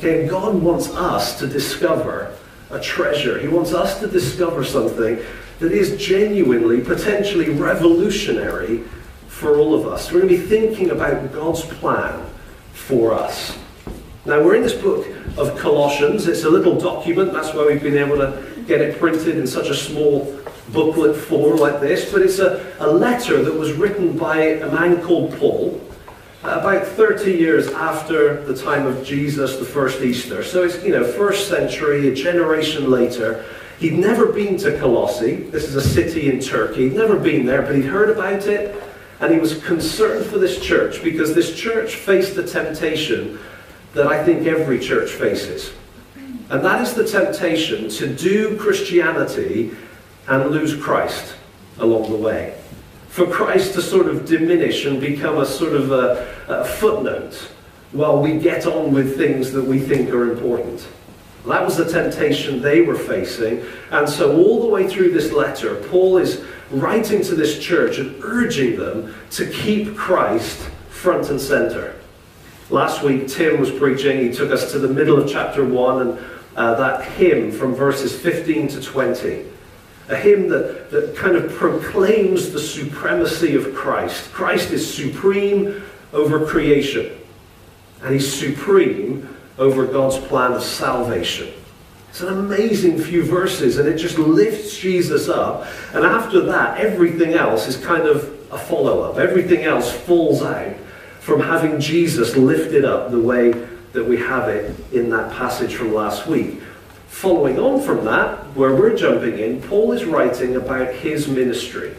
God wants us to discover a treasure. He wants us to discover something that is genuinely, potentially revolutionary for all of us. We're going to be thinking about God's plan for us. Now, we're in this book of Colossians. It's a little document. That's why we've been able to get it printed in such a small booklet form like this. But it's a, a letter that was written by a man called Paul about 30 years after the time of Jesus, the first Easter. So it's, you know, first century, a generation later. He'd never been to Colossae. This is a city in Turkey. He'd never been there, but he'd heard about it. And he was concerned for this church because this church faced the temptation that I think every church faces. And that is the temptation to do Christianity and lose Christ along the way. For Christ to sort of diminish and become a sort of a, a footnote while we get on with things that we think are important. That was the temptation they were facing. And so, all the way through this letter, Paul is writing to this church and urging them to keep Christ front and center. Last week, Tim was preaching. He took us to the middle of chapter 1 and uh, that hymn from verses 15 to 20. A hymn that, that kind of proclaims the supremacy of Christ. Christ is supreme over creation, and he's supreme over God's plan of salvation. It's an amazing few verses, and it just lifts Jesus up. And after that, everything else is kind of a follow up. Everything else falls out from having Jesus lifted up the way that we have it in that passage from last week. Following on from that, where we're jumping in, Paul is writing about his ministry.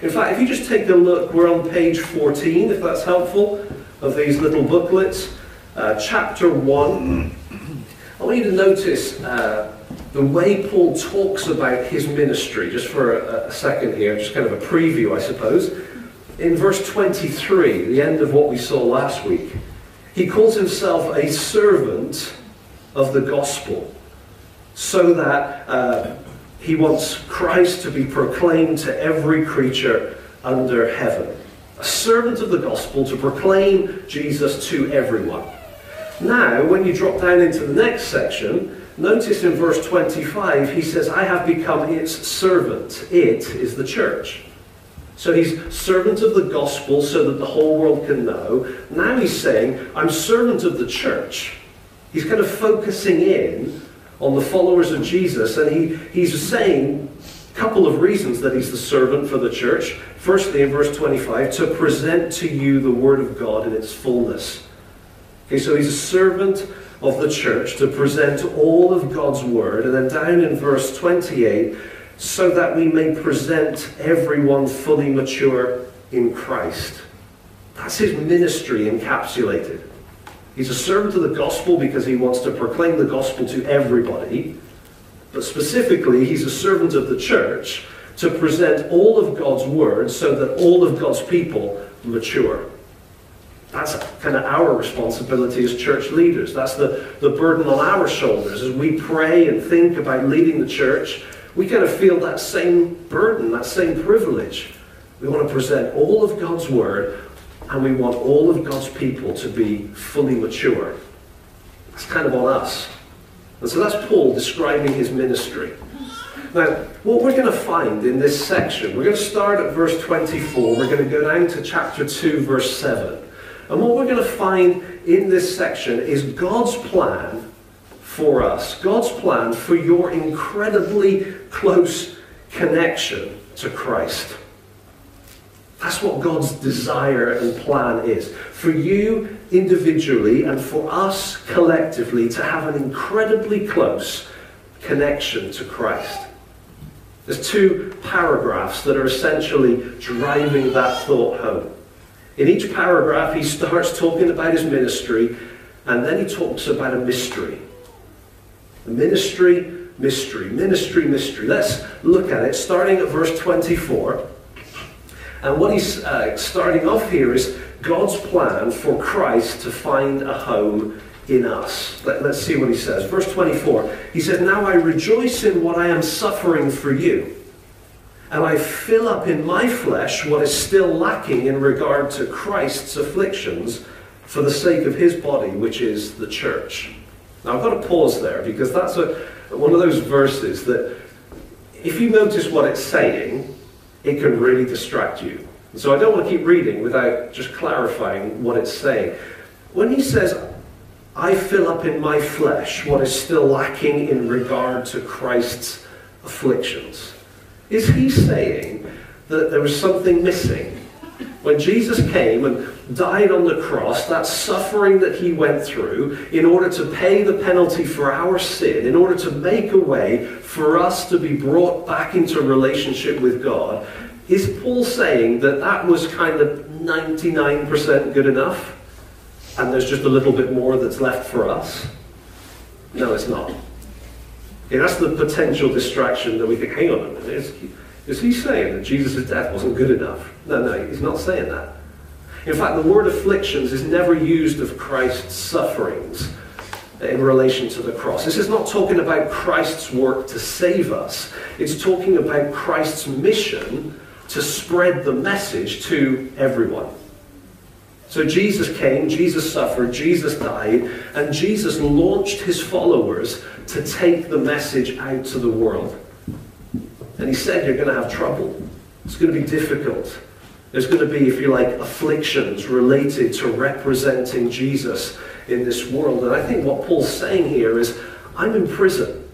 In fact, if you just take a look, we're on page 14, if that's helpful, of these little booklets. Uh, chapter 1. I want you to notice uh, the way Paul talks about his ministry, just for a, a second here, just kind of a preview, I suppose. In verse 23, the end of what we saw last week, he calls himself a servant of the gospel, so that uh, he wants Christ to be proclaimed to every creature under heaven. A servant of the gospel to proclaim Jesus to everyone. Now, when you drop down into the next section, notice in verse 25, he says, I have become its servant. It is the church. So he's servant of the gospel so that the whole world can know. Now he's saying, I'm servant of the church. He's kind of focusing in on the followers of Jesus, and he, he's saying a couple of reasons that he's the servant for the church. Firstly, in verse 25, to present to you the word of God in its fullness. Okay, so he's a servant of the church to present all of God's word. And then down in verse 28, so that we may present everyone fully mature in Christ. That's his ministry encapsulated. He's a servant of the gospel because he wants to proclaim the gospel to everybody. But specifically, he's a servant of the church to present all of God's word so that all of God's people mature. That's kind of our responsibility as church leaders. That's the, the burden on our shoulders as we pray and think about leading the church we kind of feel that same burden, that same privilege. We want to present all of God's word and we want all of God's people to be fully mature. It's kind of on us. And so that's Paul describing his ministry. Now, what we're going to find in this section, we're going to start at verse 24, we're going to go down to chapter 2, verse 7. And what we're going to find in this section is God's plan for us, God's plan for your incredibly close connection to Christ. That's what God's desire and plan is. For you individually and for us collectively to have an incredibly close connection to Christ. There's two paragraphs that are essentially driving that thought home. In each paragraph, he starts talking about his ministry, and then he talks about a mystery. Ministry, mystery, ministry, mystery. Let's look at it, starting at verse 24. And what he's uh, starting off here is God's plan for Christ to find a home in us. Let, us see what he says. Verse 24. He says, Now I rejoice in what I am suffering for you, and I fill up in my flesh what is still lacking in regard to Christ's afflictions for the sake of his body, which is the church. Now I've got to pause there because that's a, one of those verses that if you notice what it's saying, it can really distract you. So I don't want to keep reading without just clarifying what it's saying. When he says, I fill up in my flesh what is still lacking in regard to Christ's afflictions, is he saying that there was something missing? When Jesus came and died on the cross, that suffering that he went through in order to pay the penalty for our sin, in order to make a way for us to be brought back into relationship with God, is Paul saying that that was kind of 99% good enough and there's just a little bit more that's left for us? No, it's not. Okay, that's the potential distraction that we think, hang on a minute, is, he saying that Jesus' death wasn't good enough? No, no, he's not saying that. In fact, the word afflictions is never used of Christ's sufferings in relation to the cross. This is not talking about Christ's work to save us. It's talking about Christ's mission to spread the message to everyone. So Jesus came, Jesus suffered, Jesus died, and Jesus launched his followers to take the message out to the world. And he said, You're going to have trouble. It's going to be difficult. There's going to be, if you like, afflictions related to representing Jesus in this world. And I think what Paul's saying here is I'm in prison.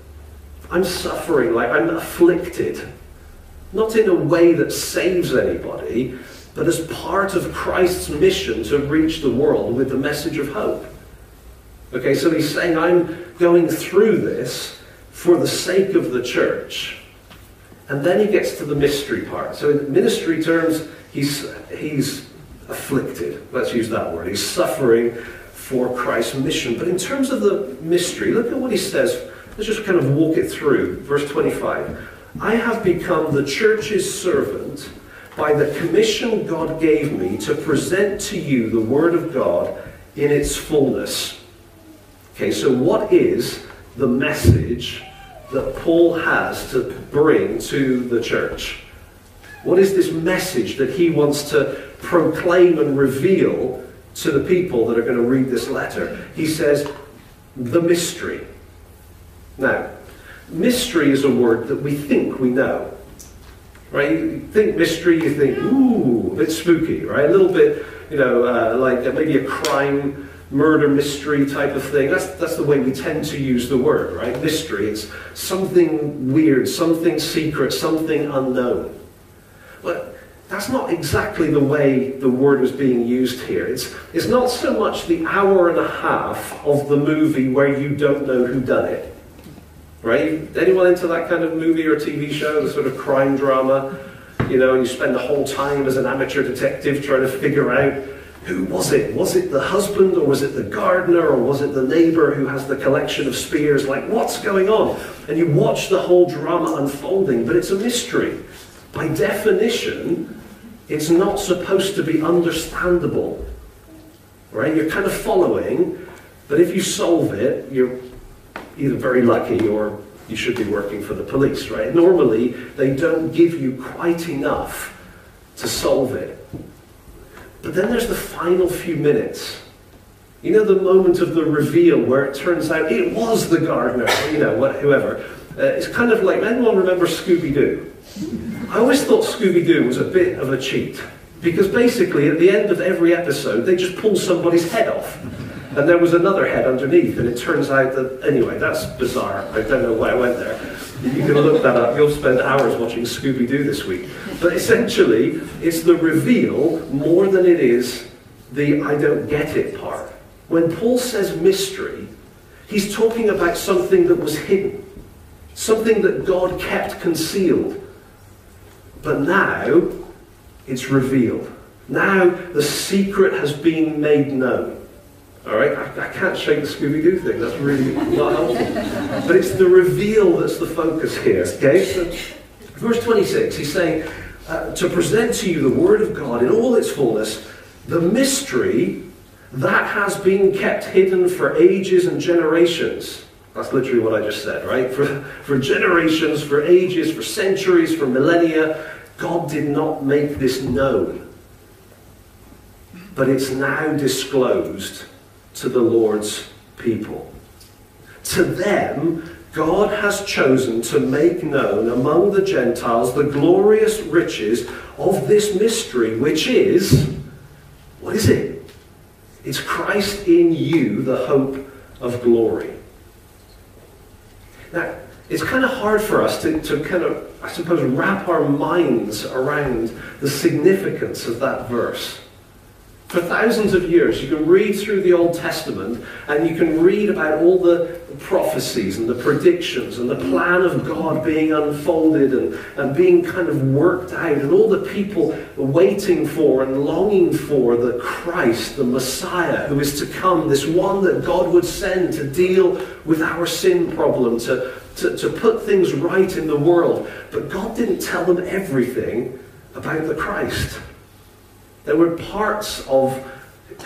I'm suffering, like I'm afflicted. Not in a way that saves anybody, but as part of Christ's mission to reach the world with the message of hope. Okay, so he's saying, I'm going through this for the sake of the church. And then he gets to the mystery part. So, in ministry terms, he's, he's afflicted. Let's use that word. He's suffering for Christ's mission. But in terms of the mystery, look at what he says. Let's just kind of walk it through. Verse 25. I have become the church's servant by the commission God gave me to present to you the Word of God in its fullness. Okay, so what is the message that Paul has to bring to the church? What is this message that he wants to proclaim and reveal to the people that are going to read this letter? He says, the mystery. Now, mystery is a word that we think we know. Right? You think mystery, you think, ooh, a bit spooky, right? A little bit, you know, uh, like maybe a crime murder mystery type of thing. That's, that's the way we tend to use the word, right? Mystery. It's something weird, something secret, something unknown. But that's not exactly the way the word was being used here. It's, it's not so much the hour and a half of the movie where you don't know who done it. Right? Anyone into that kind of movie or TV show, the sort of crime drama? You know, and you spend the whole time as an amateur detective trying to figure out who was it? Was it the husband or was it the gardener or was it the neighbor who has the collection of spears? Like, what's going on? And you watch the whole drama unfolding, but it's a mystery. By definition, it's not supposed to be understandable. Right? You're kind of following, but if you solve it, you're either very lucky or you should be working for the police, right? Normally, they don't give you quite enough to solve it. But then there's the final few minutes. You know, the moment of the reveal where it turns out it was the gardener, you know, whoever. Uh, it's kind of like, anyone remember Scooby Doo? I always thought Scooby Doo was a bit of a cheat. Because basically, at the end of every episode, they just pull somebody's head off. And there was another head underneath, and it turns out that, anyway, that's bizarre. I don't know why I went there. You can look that up. You'll spend hours watching Scooby Doo this week. But essentially, it's the reveal more than it is the I don't get it part. When Paul says mystery, he's talking about something that was hidden, something that God kept concealed. But now it's revealed. Now the secret has been made known. All right, I, I can't shake the Scooby Doo thing. That's really not helpful. But it's the reveal that's the focus here. Okay, so verse 26, he's saying, uh, to present to you the Word of God in all its fullness, the mystery that has been kept hidden for ages and generations. That's literally what I just said, right? For, for generations, for ages, for centuries, for millennia, God did not make this known. But it's now disclosed to the Lord's people. To them, God has chosen to make known among the Gentiles the glorious riches of this mystery, which is, what is it? It's Christ in you, the hope of glory. Now, it's kind of hard for us to, to kind of, I suppose, wrap our minds around the significance of that verse. For thousands of years, you can read through the Old Testament and you can read about all the prophecies and the predictions and the plan of God being unfolded and, and being kind of worked out, and all the people waiting for and longing for the Christ, the Messiah who is to come, this one that God would send to deal with our sin problem, to, to, to put things right in the world. But God didn't tell them everything about the Christ. There were parts of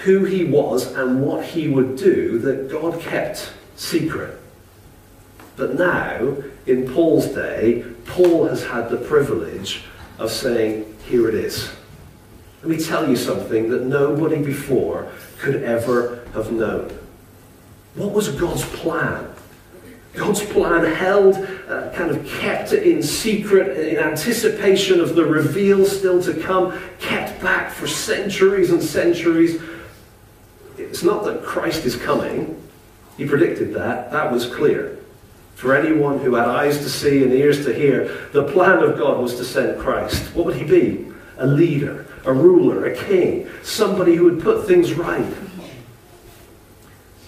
who he was and what he would do that God kept secret. But now, in Paul's day, Paul has had the privilege of saying, Here it is. Let me tell you something that nobody before could ever have known. What was God's plan? God's plan held, uh, kind of kept in secret in anticipation of the reveal still to come, kept back for centuries and centuries. It's not that Christ is coming. He predicted that. That was clear. For anyone who had eyes to see and ears to hear, the plan of God was to send Christ. What would he be? A leader, a ruler, a king, somebody who would put things right.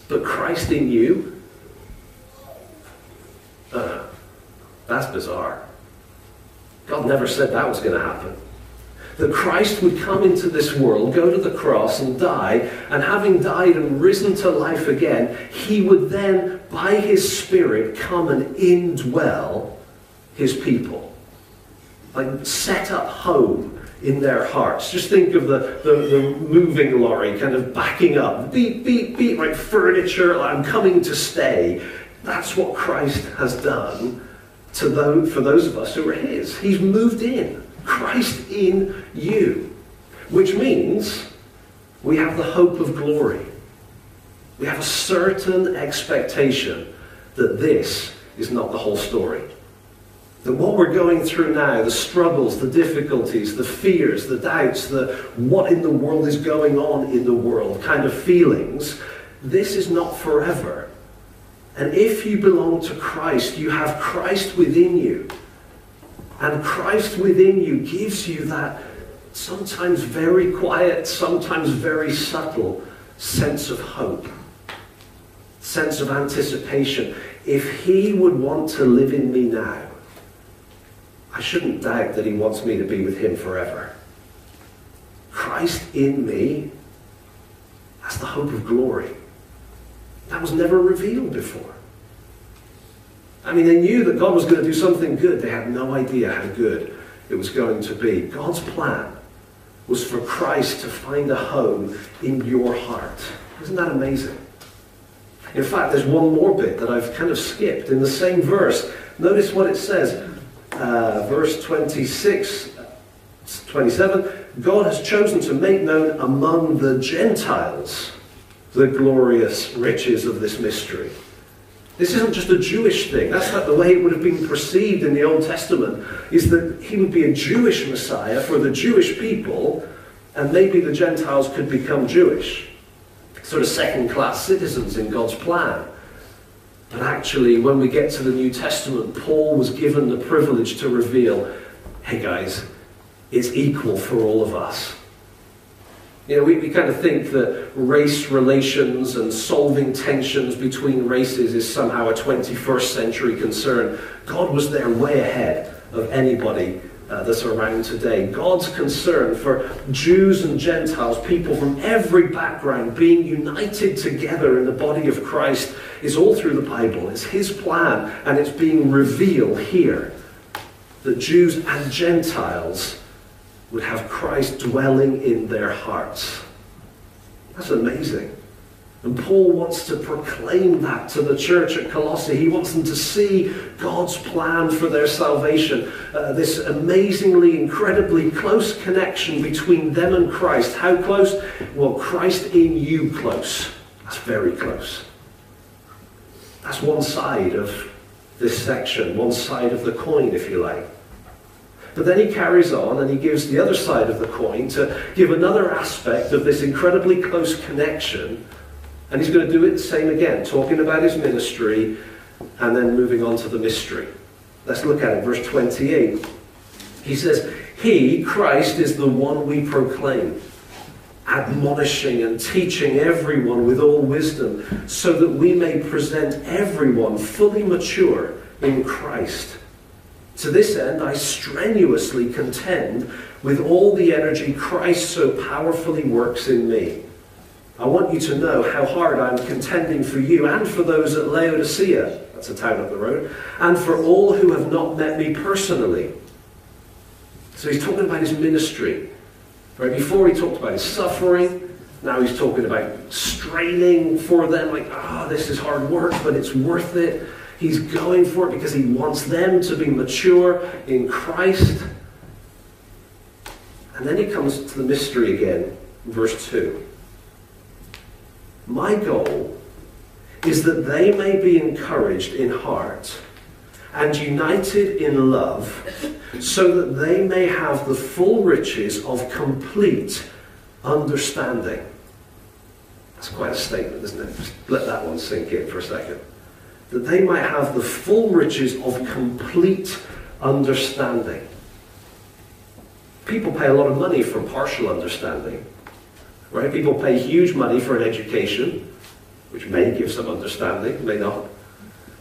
But Christ in you, uh, that's bizarre. God never said that was going to happen. That Christ would come into this world, go to the cross and die, and having died and risen to life again, he would then, by his Spirit, come and indwell his people. Like set up home in their hearts. Just think of the, the, the, moving lorry kind of backing up. Beep, beep, beep, right? Furniture, I'm coming to stay. That's what Christ has done to those, for those of us who are His. He's moved in. Christ in you. Which means we have the hope of glory. We have a certain expectation that this is not the whole story. That what we're going through now, the struggles, the difficulties, the fears, the doubts, the what in the world is going on in the world kind of feelings, this is not forever. And if you belong to Christ, you have Christ within you. And Christ within you gives you that sometimes very quiet, sometimes very subtle sense of hope, sense of anticipation. If He would want to live in me now, I shouldn't doubt that He wants me to be with Him forever. Christ in me, that's the hope of glory. That was never revealed before. I mean, they knew that God was going to do something good. They had no idea how good it was going to be. God's plan was for Christ to find a home in your heart. Isn't that amazing? In fact, there's one more bit that I've kind of skipped in the same verse. Notice what it says. Uh, verse 26, 27. God has chosen to make known among the Gentiles the glorious riches of this mystery. This isn't just a Jewish thing. That's not the way it would have been perceived in the Old Testament, is that he would be a Jewish Messiah for the Jewish people, and maybe the Gentiles could become Jewish. Sort of second class citizens in God's plan. But actually, when we get to the New Testament, Paul was given the privilege to reveal hey guys, it's equal for all of us. You know, we, we kind of think that race relations and solving tensions between races is somehow a 21st century concern. God was there way ahead of anybody uh, that's around today. God's concern for Jews and Gentiles, people from every background, being united together in the body of Christ is all through the Bible. It's His plan, and it's being revealed here that Jews and Gentiles would have Christ dwelling in their hearts. That's amazing. And Paul wants to proclaim that to the church at Colossae. He wants them to see God's plan for their salvation. Uh, this amazingly, incredibly close connection between them and Christ. How close? Well, Christ in you close. That's very close. That's one side of this section, one side of the coin, if you like. But then he carries on and he gives the other side of the coin to give another aspect of this incredibly close connection. And he's going to do it the same again, talking about his ministry and then moving on to the mystery. Let's look at it, verse 28. He says, He, Christ, is the one we proclaim, admonishing and teaching everyone with all wisdom, so that we may present everyone fully mature in Christ. To this end, I strenuously contend with all the energy Christ so powerfully works in me. I want you to know how hard I'm contending for you and for those at Laodicea, that's a town up the road, and for all who have not met me personally. So he's talking about his ministry. Right before he talked about his suffering, now he's talking about straining for them, like, ah, oh, this is hard work, but it's worth it. He's going for it because he wants them to be mature in Christ. And then he comes to the mystery again, verse 2. My goal is that they may be encouraged in heart and united in love, so that they may have the full riches of complete understanding. That's quite a statement, isn't it? Just let that one sink in for a second that they might have the full riches of complete understanding. People pay a lot of money for partial understanding. Right? People pay huge money for an education, which may give some understanding, may not.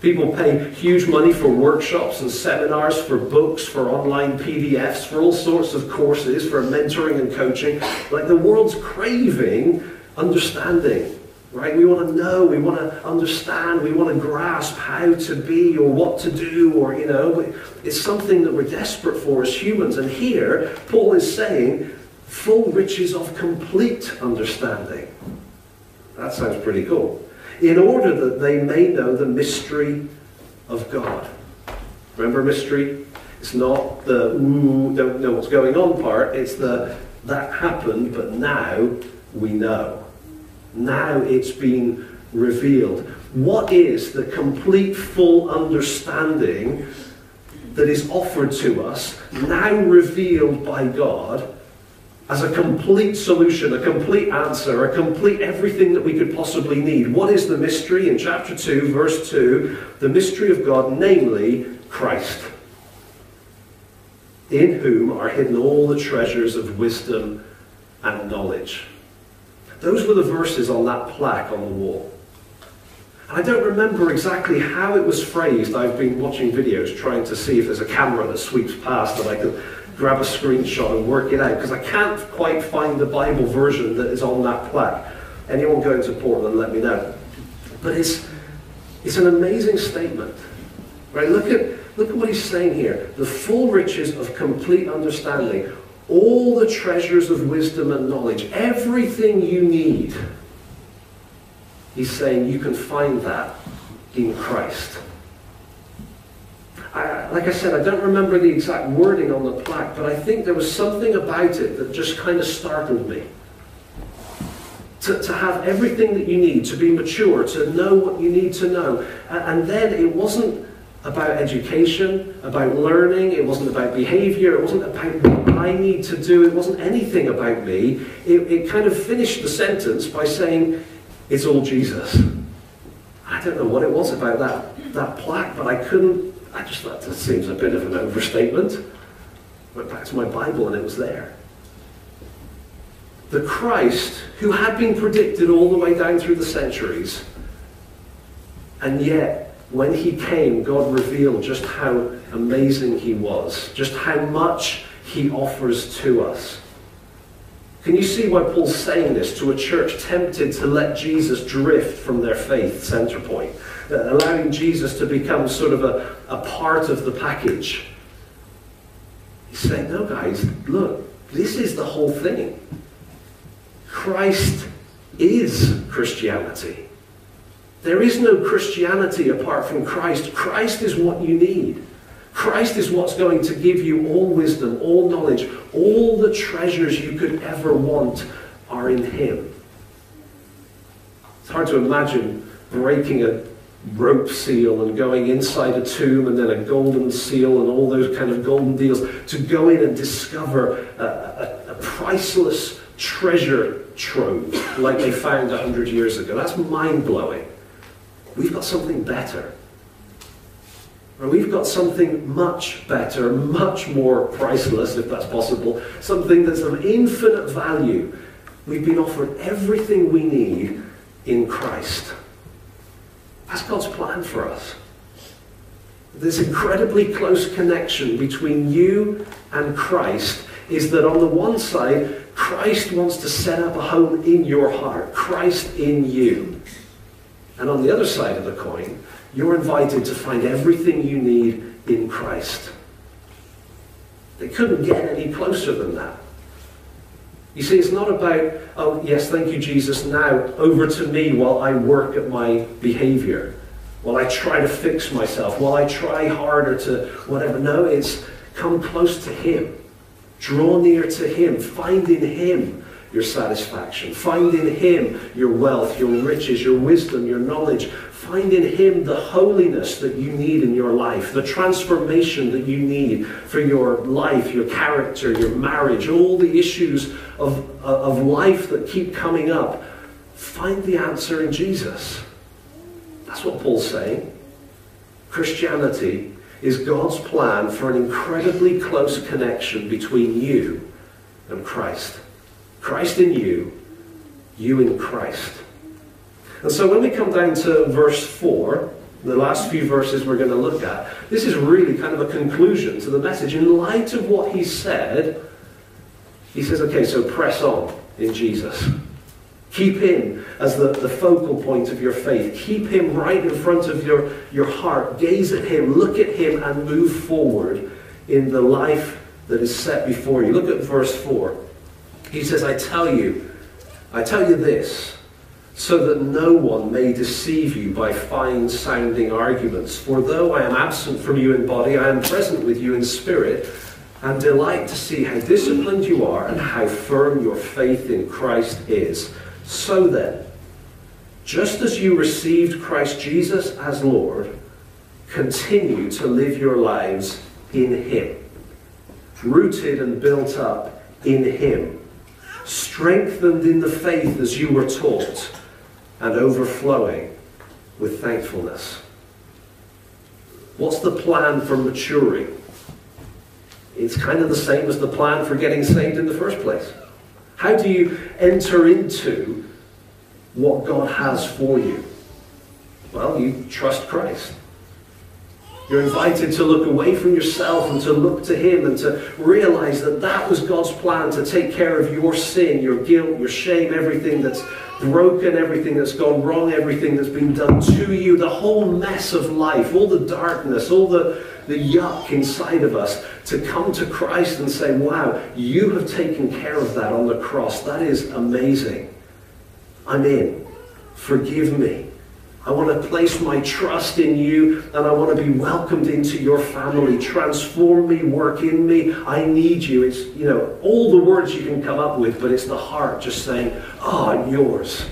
People pay huge money for workshops and seminars, for books, for online PDFs, for all sorts of courses, for mentoring and coaching. Like the world's craving understanding. Right? We want to know, we want to understand, we want to grasp how to be or what to do, or, you know, it's something that we're desperate for as humans. And here, Paul is saying, full riches of complete understanding. That sounds pretty cool. In order that they may know the mystery of God. Remember mystery? It's not the ooh, don't know what's going on part, it's the that happened, but now we know. Now it's been revealed. What is the complete, full understanding that is offered to us, now revealed by God, as a complete solution, a complete answer, a complete everything that we could possibly need? What is the mystery? In chapter 2, verse 2, the mystery of God, namely Christ, in whom are hidden all the treasures of wisdom and knowledge. Those were the verses on that plaque on the wall. And I don't remember exactly how it was phrased. I've been watching videos trying to see if there's a camera that sweeps past that I could grab a screenshot and work it out because I can't quite find the Bible version that is on that plaque. Anyone going to Portland, let me know. But it's, it's an amazing statement. Right? Look at, look at what he's saying here. The full riches of complete understanding all the treasures of wisdom and knowledge, everything you need. He's saying you can find that in Christ. I, like I said, I don't remember the exact wording on the plaque, but I think there was something about it that just kind of startled me. To, to have everything that you need, to be mature, to know what you need to know. And, and then it wasn't about education, about learning, it wasn't about behavior, it wasn't about what I need to do, it wasn't anything about me. It, it kind of finished the sentence by saying, it's all Jesus. I don't know what it was about that, that plaque, but I couldn't, I just thought that seems a bit of an overstatement. Went back to my Bible and it was there. The Christ, who had been predicted all the way down through the centuries, and yet when he came, God revealed just how amazing he was, just how much he offers to us. Can you see why Paul's saying this to a church tempted to let Jesus drift from their faith center point, uh, allowing Jesus to become sort of a, a part of the package? He's saying, no, guys, look, this is the whole thing. Christ is Christianity. There is no Christianity apart from Christ. Christ is what you need. Christ is what's going to give you all wisdom, all knowledge, all the treasures you could ever want are in Him. It's hard to imagine breaking a rope seal and going inside a tomb and then a golden seal and all those kind of golden deals to go in and discover a, a, a priceless treasure trove like they found 100 years ago. That's mind blowing. We've got something better. Or we've got something much better, much more priceless, if that's possible, something that's of infinite value. We've been offered everything we need in Christ. That's God's plan for us. This incredibly close connection between you and Christ is that on the one side, Christ wants to set up a home in your heart, Christ in you. And on the other side of the coin, you're invited to find everything you need in Christ. They couldn't get any closer than that. You see, it's not about, oh, yes, thank you, Jesus, now over to me while I work at my behavior, while I try to fix myself, while I try harder to whatever. No, it's come close to Him. Draw near to Him. Find in Him your satisfaction. Find in Him your wealth, your riches, your wisdom, your knowledge. Find in Him the holiness that you need in your life, the transformation that you need for your life, your character, your marriage, all the issues of, uh, of life that keep coming up. Find the answer in Jesus. That's what Paul's saying. Christianity is God's plan for an incredibly close connection between you and Christ. Christ in you, you in Christ. And so when we come down to verse 4, the last few verses we're going to look at, this is really kind of a conclusion to the message. In light of what he said, he says, okay, so press on in Jesus. Keep him as the, the focal point of your faith. Keep him right in front of your, your heart. Gaze at him, look at him, and move forward in the life that is set before you. Look at verse 4. He says, I tell you, I tell you this, so that no one may deceive you by fine sounding arguments. For though I am absent from you in body, I am present with you in spirit, and delight to see how disciplined you are and how firm your faith in Christ is. So then, just as you received Christ Jesus as Lord, continue to live your lives in Him, rooted and built up in Him strengthened in the faith as you were taught, and overflowing with thankfulness. What's the plan for maturing? It's kind of the same as the plan for getting saved in the first place. How do you enter into what God has for you? Well, you trust Christ. You're invited to look away from yourself and to look to Him and to realize that that was God's plan to take care of your sin, your guilt, your shame, everything that's broken, everything that's gone wrong, everything that's been done to you, the whole mess of life, all the darkness, all the, the yuck inside of us, to come to Christ and say, Wow, you have taken care of that on the cross. That is amazing. I'm in. Forgive me. I want to place my trust in you and I want to be welcomed into your family. Transform me, work in me. I need you. It's, you know, all the words you can come up with, but it's the heart just saying, oh, I'm yours.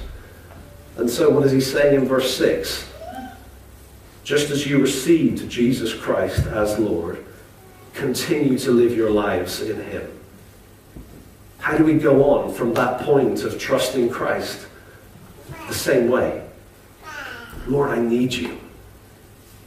And so what is he saying in verse 6? Just as you received Jesus Christ as Lord, continue to live your lives in him. How do we go on from that point of trusting Christ? The same way Lord, I need you.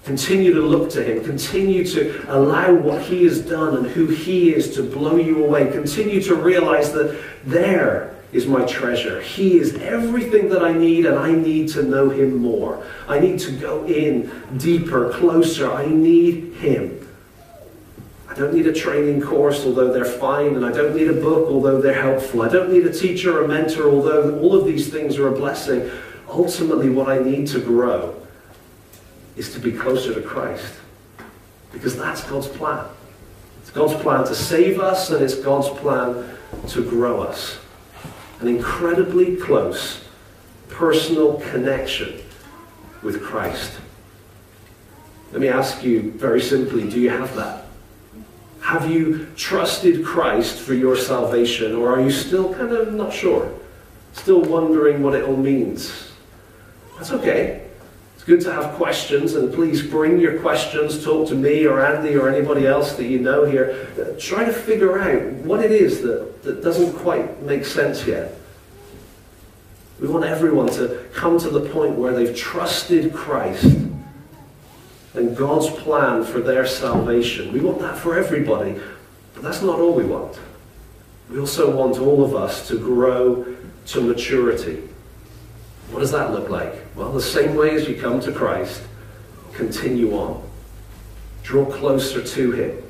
Continue to look to him. Continue to allow what he has done and who he is to blow you away. Continue to realize that there is my treasure. He is everything that I need, and I need to know him more. I need to go in deeper, closer. I need him. I don't need a training course, although they're fine, and I don't need a book, although they're helpful. I don't need a teacher or a mentor, although all of these things are a blessing ultimately what I need to grow is to be closer to Christ. Because that's God's plan. It's God's plan to save us, and it's God's plan to grow us. An incredibly close personal connection with Christ. Let me ask you very simply do you have that? Have you trusted Christ for your salvation, or are you still kind of not sure? Still wondering what it all means? That's okay. It's good to have questions, and please bring your questions. Talk to me or Andy or anybody else that you know here. Uh, try to figure out what it is that, that doesn't quite make sense yet. We want everyone to come to the point where they've trusted Christ and God's plan for their salvation. We want that for everybody, but that's not all we want. We also want all of us to grow to maturity. What does that look like? Well, the same way as you come to Christ, continue on. Draw closer to Him.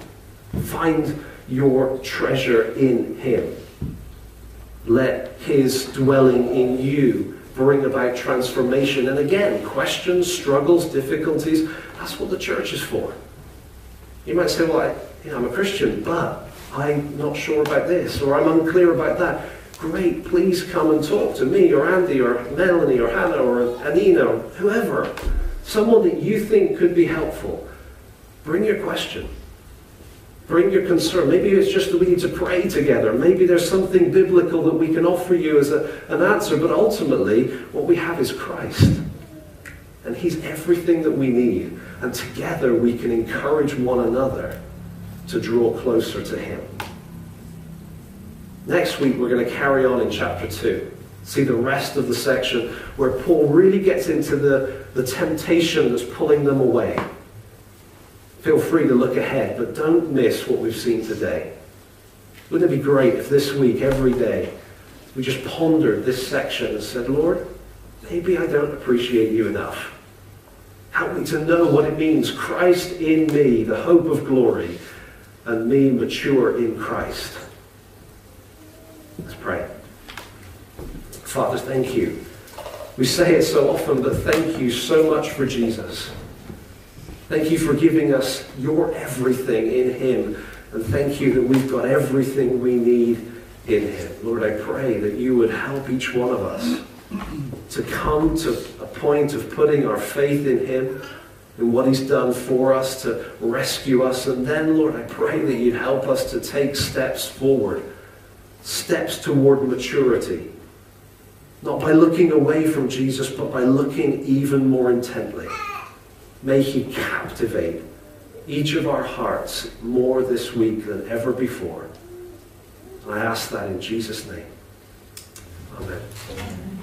Find your treasure in Him. Let His dwelling in you bring about transformation. And again, questions, struggles, difficulties, that's what the church is for. You might say, well, I, you know, I'm a Christian, but I'm not sure about this, or I'm unclear about that. Great, please come and talk to me, or Andy, or Melanie, or Hannah, or Anina, or whoever. Someone that you think could be helpful. Bring your question. Bring your concern. Maybe it's just that we need to pray together. Maybe there's something biblical that we can offer you as a, an answer. But ultimately, what we have is Christ. And He's everything that we need. And together we can encourage one another to draw closer to Him. Next week, we're going to carry on in chapter 2. See the rest of the section where Paul really gets into the, the temptation that's pulling them away. Feel free to look ahead, but don't miss what we've seen today. Wouldn't it be great if this week, every day, we just pondered this section and said, Lord, maybe I don't appreciate you enough. Help me to know what it means Christ in me, the hope of glory, and me mature in Christ. Let's pray. Father, thank you. We say it so often, but thank you so much for Jesus. Thank you for giving us your everything in him. And thank you that we've got everything we need in him. Lord, I pray that you would help each one of us to come to a point of putting our faith in him and what he's done for us to rescue us. And then, Lord, I pray that you'd help us to take steps forward, steps toward maturity. Not by looking away from Jesus, but by looking even more intently. May he captivate each of our hearts more this week than ever before. I ask that in Jesus' name. Amen.